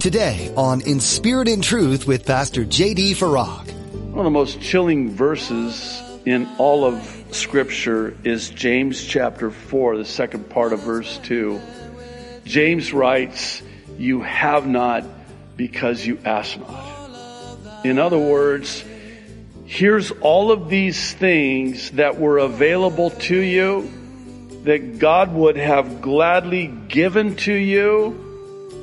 Today on In Spirit and Truth with Pastor J.D. Farag. One of the most chilling verses in all of Scripture is James chapter 4, the second part of verse 2. James writes, You have not because you ask not. In other words, here's all of these things that were available to you that God would have gladly given to you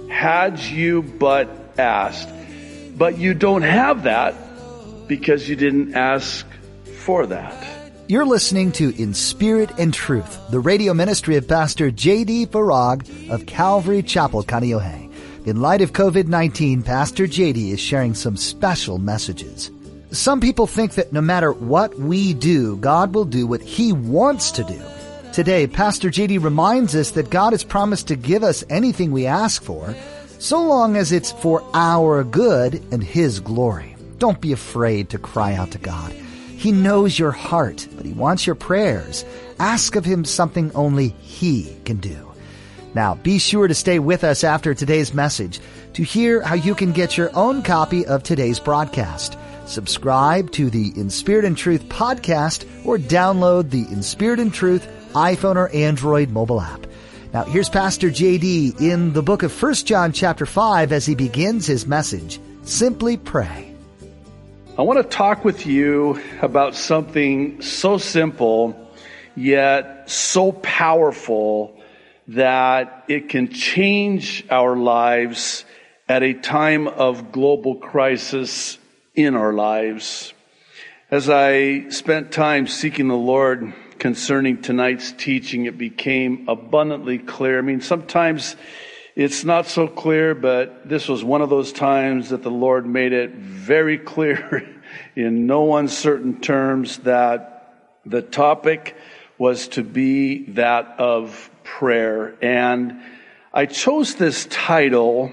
had you but asked. But you don't have that because you didn't ask for that. You're listening to In Spirit and Truth, the radio ministry of Pastor J.D. Farag of Calvary Chapel, Kaneohe. In light of COVID-19, Pastor J.D. is sharing some special messages. Some people think that no matter what we do, God will do what He wants to do. Today, Pastor JD reminds us that God has promised to give us anything we ask for, so long as it's for our good and His glory. Don't be afraid to cry out to God. He knows your heart, but He wants your prayers. Ask of Him something only He can do. Now, be sure to stay with us after today's message to hear how you can get your own copy of today's broadcast. Subscribe to the In Spirit and Truth podcast or download the In Spirit and Truth iPhone or Android mobile app. Now here's Pastor JD in the book of 1 John chapter 5 as he begins his message. Simply pray. I want to talk with you about something so simple yet so powerful that it can change our lives at a time of global crisis in our lives. As I spent time seeking the Lord concerning tonight's teaching, it became abundantly clear. I mean, sometimes it's not so clear, but this was one of those times that the Lord made it very clear in no uncertain terms that the topic was to be that of prayer. And I chose this title,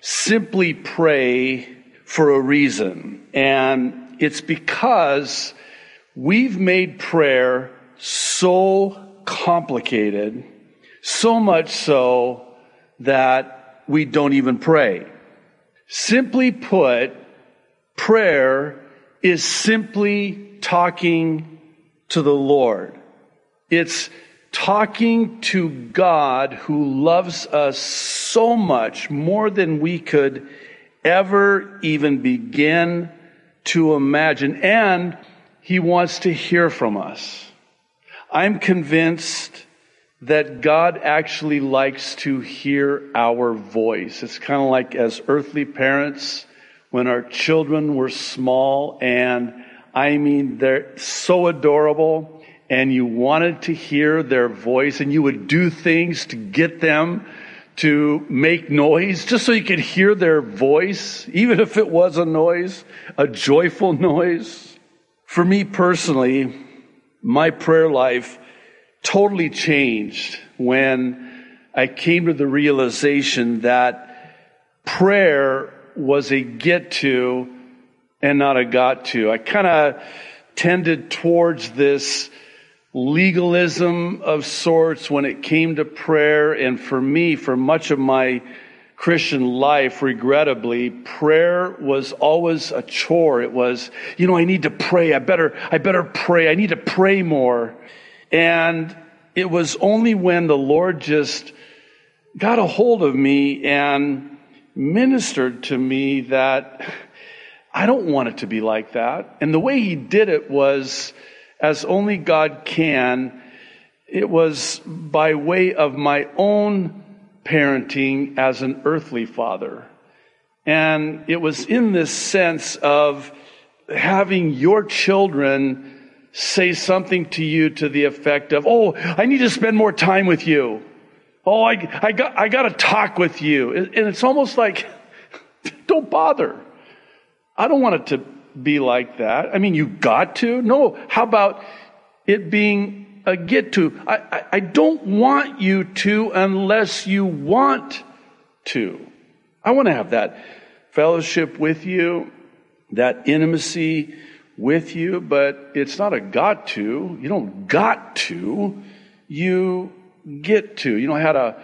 Simply Pray, for a reason. And it's because we've made prayer so complicated, so much so that we don't even pray. Simply put, prayer is simply talking to the Lord. It's talking to God who loves us so much more than we could ever even begin to imagine. And He wants to hear from us. I'm convinced that God actually likes to hear our voice. It's kind of like as earthly parents when our children were small and I mean, they're so adorable and you wanted to hear their voice and you would do things to get them to make noise just so you could hear their voice, even if it was a noise, a joyful noise. For me personally, my prayer life totally changed when I came to the realization that prayer was a get to and not a got to. I kind of tended towards this legalism of sorts when it came to prayer. And for me, for much of my Christian life, regrettably, prayer was always a chore. It was, you know, I need to pray. I better, I better pray. I need to pray more. And it was only when the Lord just got a hold of me and ministered to me that I don't want it to be like that. And the way he did it was as only God can. It was by way of my own parenting as an earthly father. And it was in this sense of having your children say something to you to the effect of, Oh, I need to spend more time with you. Oh, I, I got, I got to talk with you. And it's almost like, don't bother. I don't want it to be like that. I mean, you got to. No. How about it being a get to. I, I, I don't want you to unless you want to. I want to have that fellowship with you, that intimacy with you, but it's not a got to. You don't got to. You get to. You know, I had a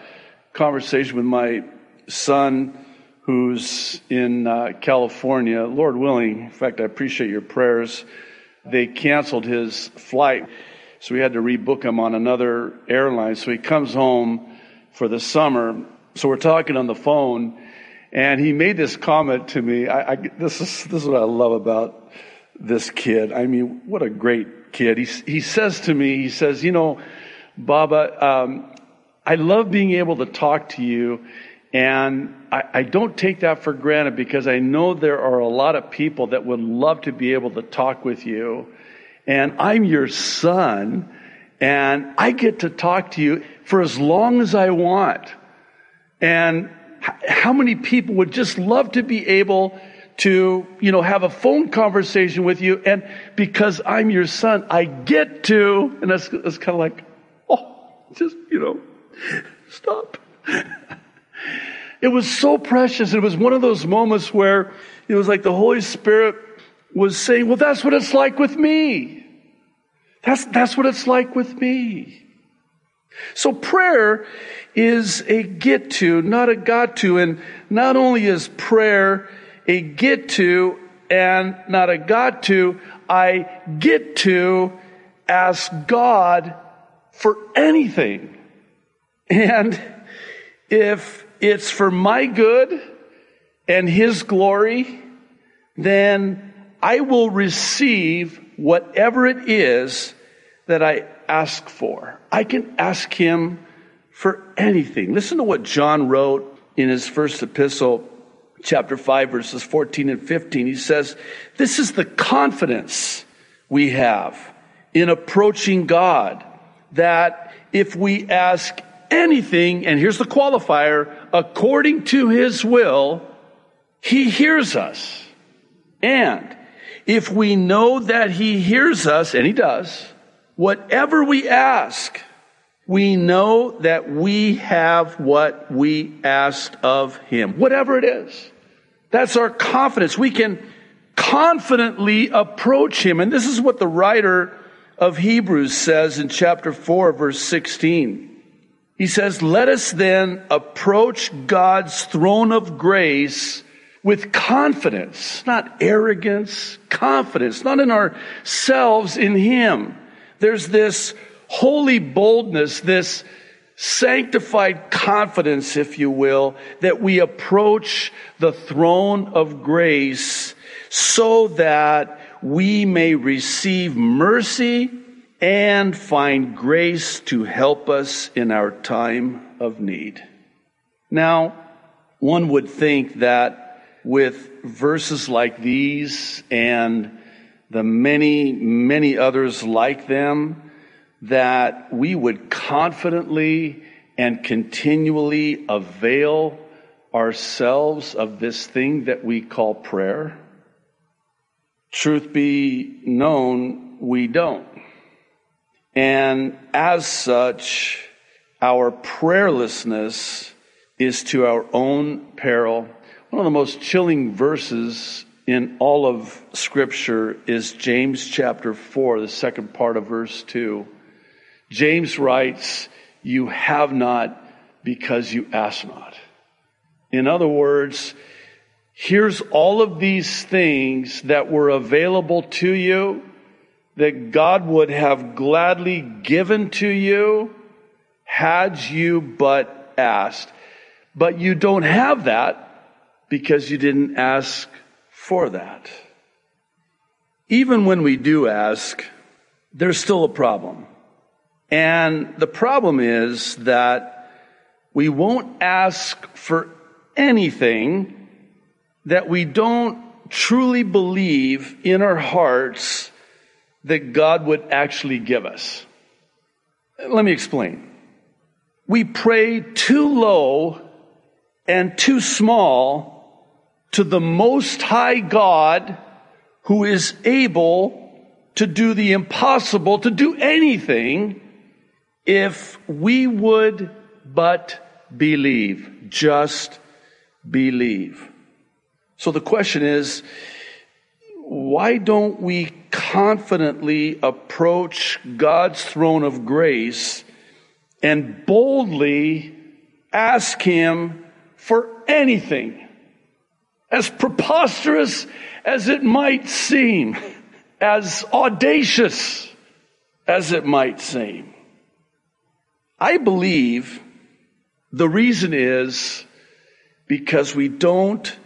conversation with my son who's in uh, California. Lord willing, in fact, I appreciate your prayers. They canceled his flight, so we had to rebook him on another airline. So he comes home for the summer. So we're talking on the phone, and he made this comment to me. I, I, this is this is what I love about this kid. I mean, what a great kid. He he says to me, he says, you know, Baba, um, I love being able to talk to you. And I, I, don't take that for granted because I know there are a lot of people that would love to be able to talk with you. And I'm your son, and I get to talk to you for as long as I want. And how many people would just love to be able to, you know, have a phone conversation with you? And because I'm your son, I get to, and that's, kind of like, oh, just, you know, stop. it was so precious. It was one of those moments where it was like the Holy Spirit was saying, well, that's what it's like with me. That's, that's what it's like with me. So prayer is a get to, not a got to. And not only is prayer a get to and not a got to, I get to ask God for anything. And if it's for my good and His glory, then I will receive whatever it is that I ask for. I can ask Him for anything. Listen to what John wrote in his first epistle, chapter 5, verses 14 and 15. He says, This is the confidence we have in approaching God that if we ask anything, and here's the qualifier, according to his will, he hears us. And if we know that he hears us, and he does, whatever we ask, we know that we have what we asked of him, whatever it is. That's our confidence. We can confidently approach him. And this is what the writer of Hebrews says in chapter 4, verse 16. He says, let us then approach God's throne of grace with confidence, not arrogance, confidence, not in ourselves, in Him. There's this holy boldness, this sanctified confidence, if you will, that we approach the throne of grace so that we may receive mercy and find grace to help us in our time of need. Now, one would think that with verses like these and the many, many others like them, that we would confidently and continually avail ourselves of this thing that we call prayer. Truth be known, we don't. And as such, our prayerlessness is to our own peril. One of the most chilling verses in all of Scripture is James chapter 4, the second part of verse 2. James writes, You have not because you ask not. In other words, here's all of these things that were available to you that God would have gladly given to you had you but asked. But you don't have that because you didn't ask for that. Even when we do ask, there's still a problem. And the problem is that we won't ask for anything that we don't truly believe in our hearts that God would actually give us. Let me explain. We pray too low and too small to the most high God who is able to do the impossible, to do anything if we would but believe, just believe. So the question is, why don't we confidently approach God's throne of grace and boldly ask Him for anything as preposterous as it might seem, as audacious as it might seem. I believe the reason is because we don't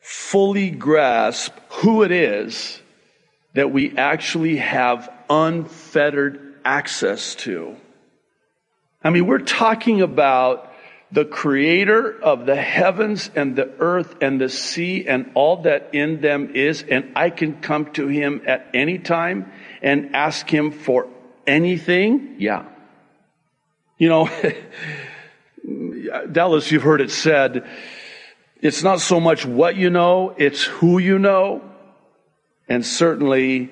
fully grasp who it is that we actually have unfettered access to. I mean, we're talking about the creator of the heavens and the earth and the sea and all that in them is, and I can come to him at any time and ask him for anything? Yeah. You know, Dallas, you've heard it said, it's not so much what you know, it's who you know. And certainly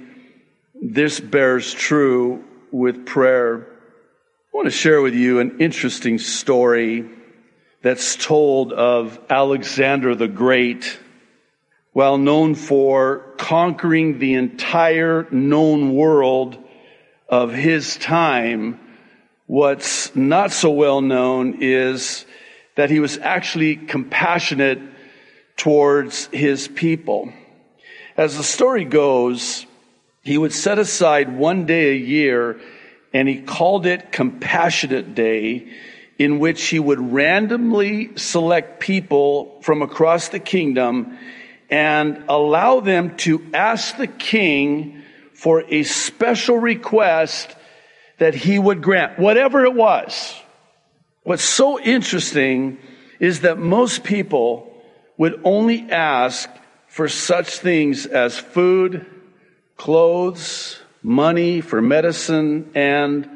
this bears true with prayer. I want to share with you an interesting story that's told of Alexander the Great, well known for conquering the entire known world of his time. What's not so well known is that he was actually compassionate towards his people. As the story goes, he would set aside one day a year and he called it Compassionate Day, in which he would randomly select people from across the kingdom and allow them to ask the king for a special request that he would grant, whatever it was. What's so interesting is that most people would only ask for such things as food, clothes, money for medicine, and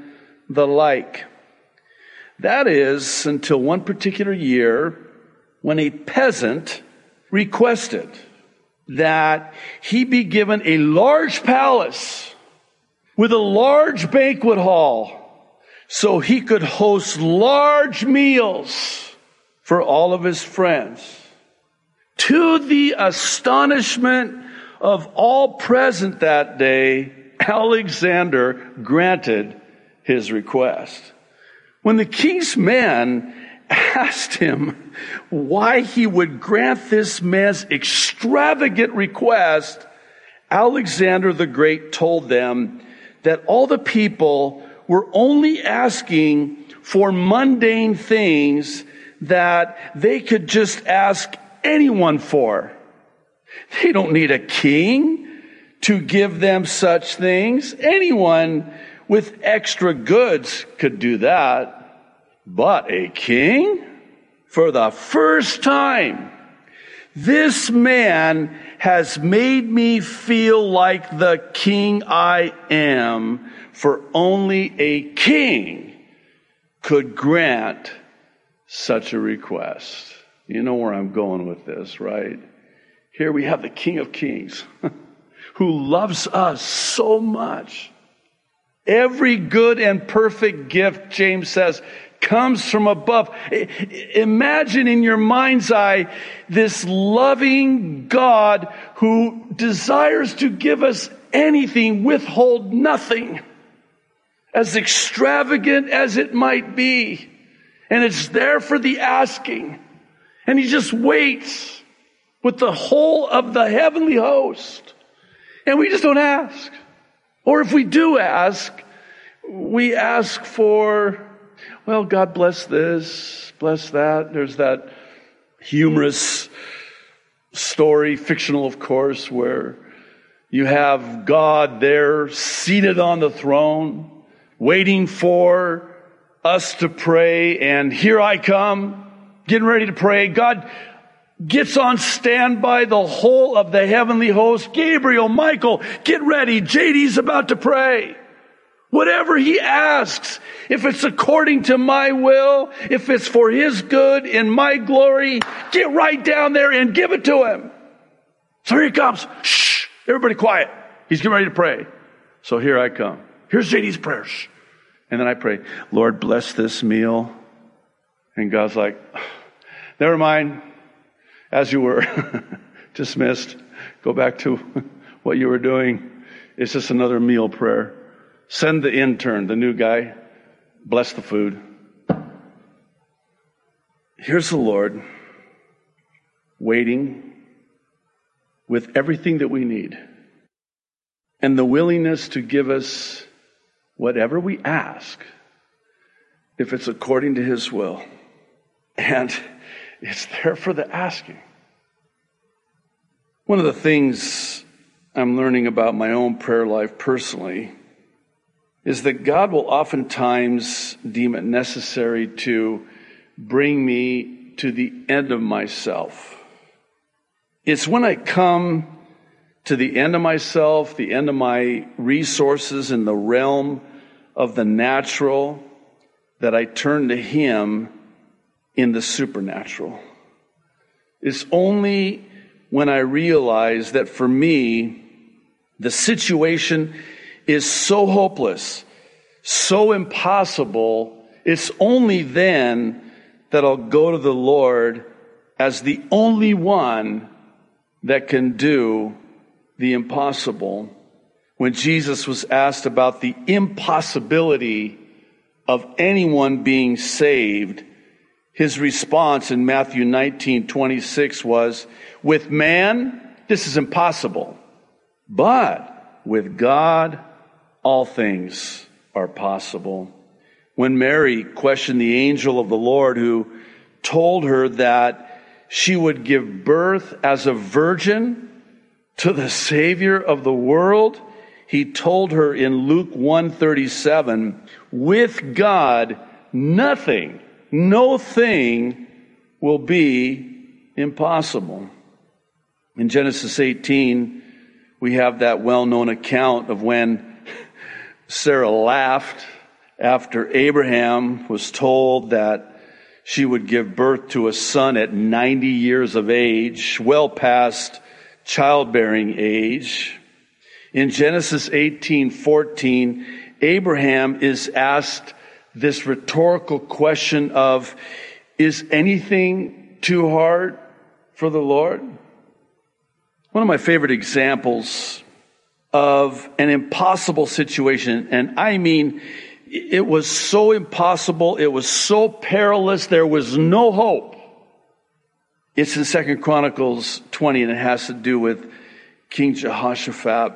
the like. That is until one particular year when a peasant requested that he be given a large palace with a large banquet hall so he could host large meals for all of his friends. To the astonishment of all present that day, Alexander granted his request. When the king's men asked him why he would grant this man's extravagant request, Alexander the Great told them that all the people were only asking for mundane things that they could just ask anyone for. They don't need a king to give them such things. Anyone with extra goods could do that. But a king? For the first time, this man has made me feel like the king I am for only a king could grant such a request. You know where I'm going with this, right? Here we have the King of Kings who loves us so much. Every good and perfect gift, James says, comes from above. Imagine in your mind's eye this loving God who desires to give us anything, withhold nothing as extravagant as it might be. And it's there for the asking. And he just waits with the whole of the heavenly host. And we just don't ask. Or if we do ask, we ask for, well, God bless this, bless that. There's that humorous story, fictional of course, where you have God there seated on the throne waiting for us to pray. And here I come, getting ready to pray. God gets on standby the whole of the heavenly host. Gabriel, Michael, get ready. JD's about to pray. Whatever he asks, if it's according to my will, if it's for his good in my glory, get right down there and give it to him. So here he comes. Shh, everybody quiet. He's getting ready to pray. So here I come. Here's JD's prayers. And then I pray, Lord, bless this meal. And God's like, never mind. As you were dismissed, go back to what you were doing. It's just another meal prayer. Send the intern, the new guy, bless the food. Here's the Lord waiting with everything that we need and the willingness to give us whatever we ask if it's according to His will. And it's there for the asking. One of the things I'm learning about my own prayer life personally is that God will oftentimes deem it necessary to bring me to the end of myself. It's when I come to the end of myself, the end of my resources in the realm of the natural, that I turn to Him in the supernatural. It's only when I realize that for me, the situation is so hopeless, so impossible, it's only then that I'll go to the Lord as the only one that can do the impossible. When Jesus was asked about the impossibility of anyone being saved, his response in Matthew 19, 26 was, with man, this is impossible. But with God, all things are possible. When Mary questioned the angel of the Lord who told her that she would give birth as a virgin to the Savior of the world, he told her in Luke 137, with God, nothing, no thing will be impossible. In Genesis 18, we have that well known account of when Sarah laughed after Abraham was told that she would give birth to a son at 90 years of age, well past childbearing age. In Genesis 18 14, Abraham is asked this rhetorical question of, Is anything too hard for the Lord? One of my favorite examples of an impossible situation, and I mean, it was so impossible, it was so perilous, there was no hope. It's in Second Chronicles 20, and it has to do with King Jehoshaphat.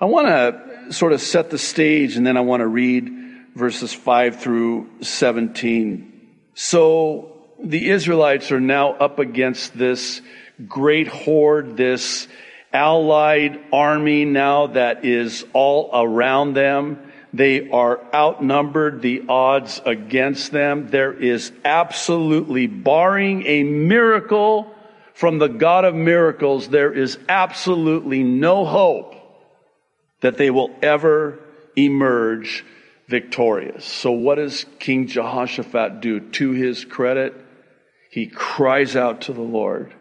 I want to sort of set the stage, and then I want to read verses 5 through 17. So the Israelites are now up against this great horde, this allied army now that is all around them. They are outnumbered, the odds against them. There is absolutely, barring a miracle from the God of miracles, there is absolutely no hope that they will ever emerge victorious. So what does King Jehoshaphat do? To his credit, he cries out to the Lord.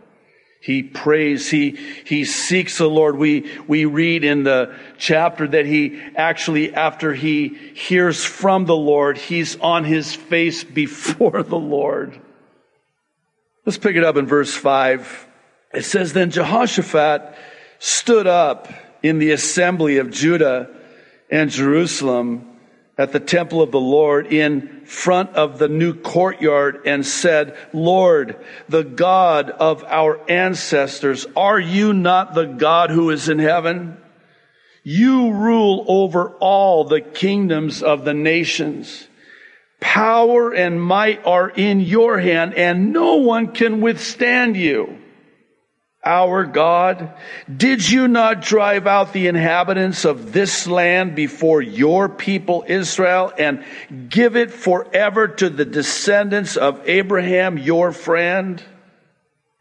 He prays, he, he seeks the Lord. We, we read in the chapter that he actually, after he hears from the Lord, he's on his face before the Lord. Let's pick it up in verse 5. It says, Then Jehoshaphat stood up in the assembly of Judah and Jerusalem at the temple of the Lord in front of the new courtyard and said, Lord, the God of our ancestors, are you not the God who is in heaven? You rule over all the kingdoms of the nations. Power and might are in your hand and no one can withstand you our God? Did you not drive out the inhabitants of this land before your people Israel and give it forever to the descendants of Abraham, your friend?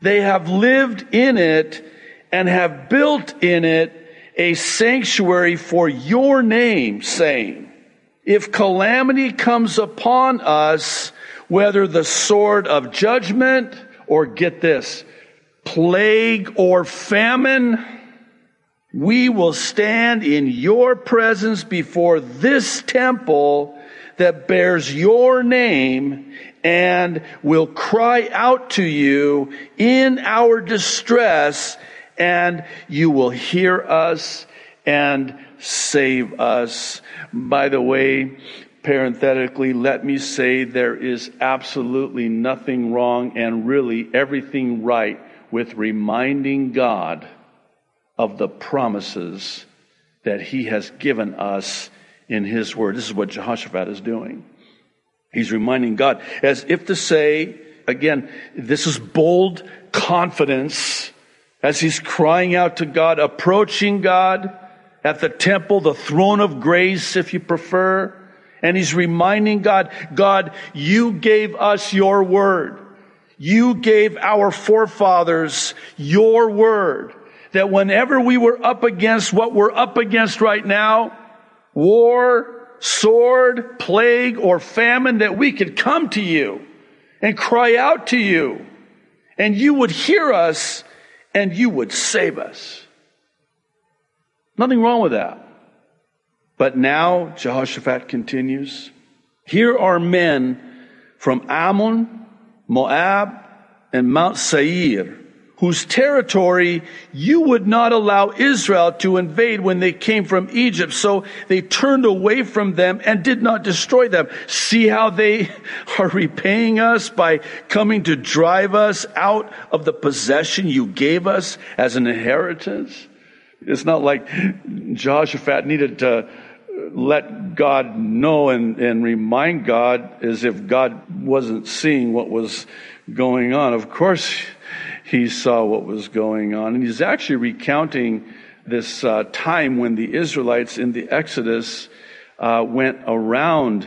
They have lived in it and have built in it a sanctuary for your name, saying, if calamity comes upon us, whether the sword of judgment or get this, plague or famine, we will stand in your presence before this temple that bears your name and will cry out to you in our distress and you will hear us and save us. By the way, parenthetically, let me say there is absolutely nothing wrong and really everything right with reminding God of the promises that he has given us in his word. This is what Jehoshaphat is doing. He's reminding God as if to say, again, this is bold confidence as he's crying out to God, approaching God at the temple, the throne of grace, if you prefer. And he's reminding God, God, you gave us your word. You gave our forefathers your word that whenever we were up against what we're up against right now, war, sword, plague, or famine, that we could come to you and cry out to you and you would hear us and you would save us. Nothing wrong with that. But now, Jehoshaphat continues, here are men from Ammon, Moab, and Mount Seir, whose territory you would not allow Israel to invade when they came from Egypt. So they turned away from them and did not destroy them. See how they are repaying us by coming to drive us out of the possession you gave us as an inheritance? It's not like Jehoshaphat needed to let God know and, and remind God as if God wasn't seeing what was going on. Of course, he saw what was going on. And he's actually recounting this uh, time when the Israelites in the Exodus uh, went around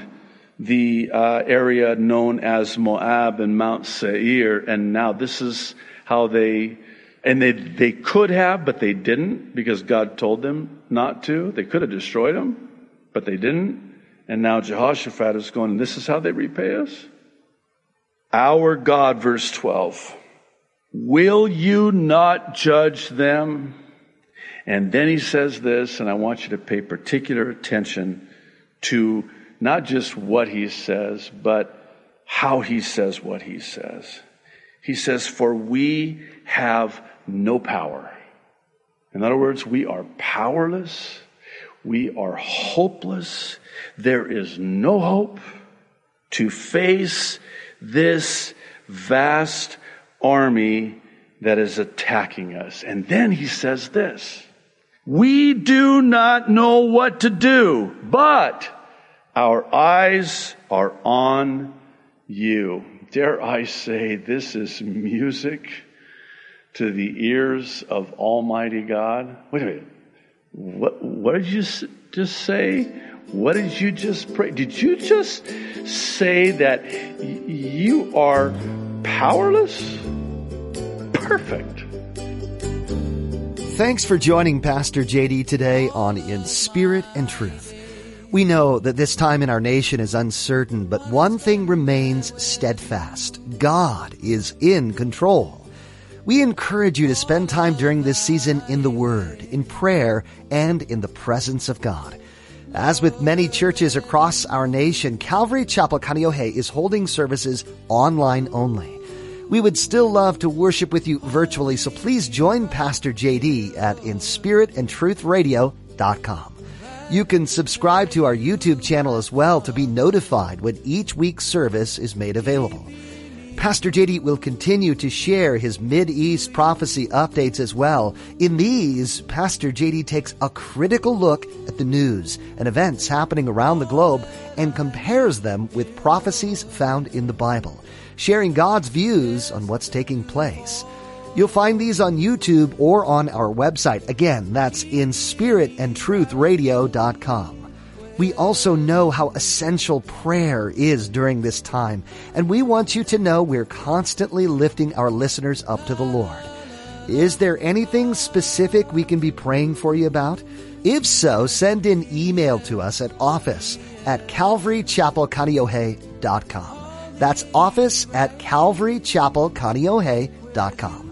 the uh, area known as Moab and Mount Seir. And now this is how they, and they, they could have, but they didn't because God told them not to. They could have destroyed them but they didn't. And now Jehoshaphat is going, this is how they repay us? Our God, verse 12, will you not judge them? And then he says this, and I want you to pay particular attention to not just what he says, but how he says what he says. He says, For we have no power. In other words, we are powerless we are hopeless. There is no hope to face this vast army that is attacking us. And then he says this We do not know what to do, but our eyes are on you. Dare I say, this is music to the ears of Almighty God? Wait a minute. What, what did you just say? What did you just pray? Did you just say that you are powerless? Perfect. Thanks for joining Pastor JD today on In Spirit and Truth. We know that this time in our nation is uncertain, but one thing remains steadfast. God is in control. We encourage you to spend time during this season in the Word, in prayer, and in the presence of God. As with many churches across our nation, Calvary Chapel Kaneohe is holding services online only. We would still love to worship with you virtually, so please join Pastor JD at inspiritandtruthradio.com. You can subscribe to our YouTube channel as well to be notified when each week's service is made available. Pastor JD will continue to share his Mid-East prophecy updates as well. In these, Pastor JD takes a critical look at the news and events happening around the globe and compares them with prophecies found in the Bible, sharing God's views on what's taking place. You'll find these on YouTube or on our website. Again, that's in spiritandtruthradio.com. We also know how essential prayer is during this time, and we want you to know we're constantly lifting our listeners up to the Lord. Is there anything specific we can be praying for you about? If so, send an email to us at office at calvarychapelkaneohe.com. That's office at calvarychapelkaneohe.com.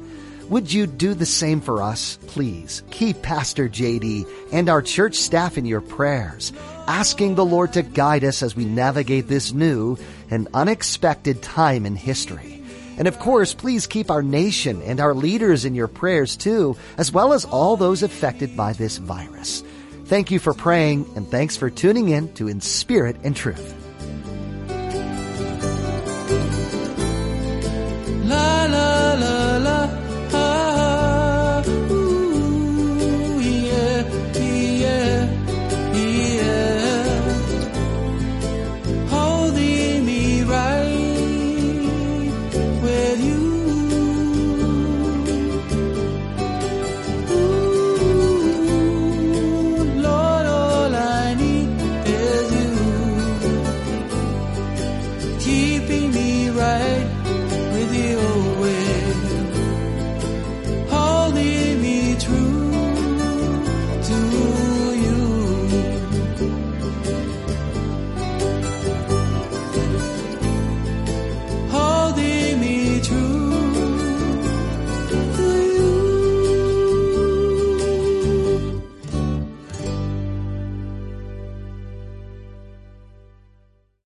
Would you do the same for us? Please keep Pastor JD and our church staff in your prayers, asking the Lord to guide us as we navigate this new and unexpected time in history. And of course, please keep our nation and our leaders in your prayers too, as well as all those affected by this virus. Thank you for praying and thanks for tuning in to In Spirit and Truth.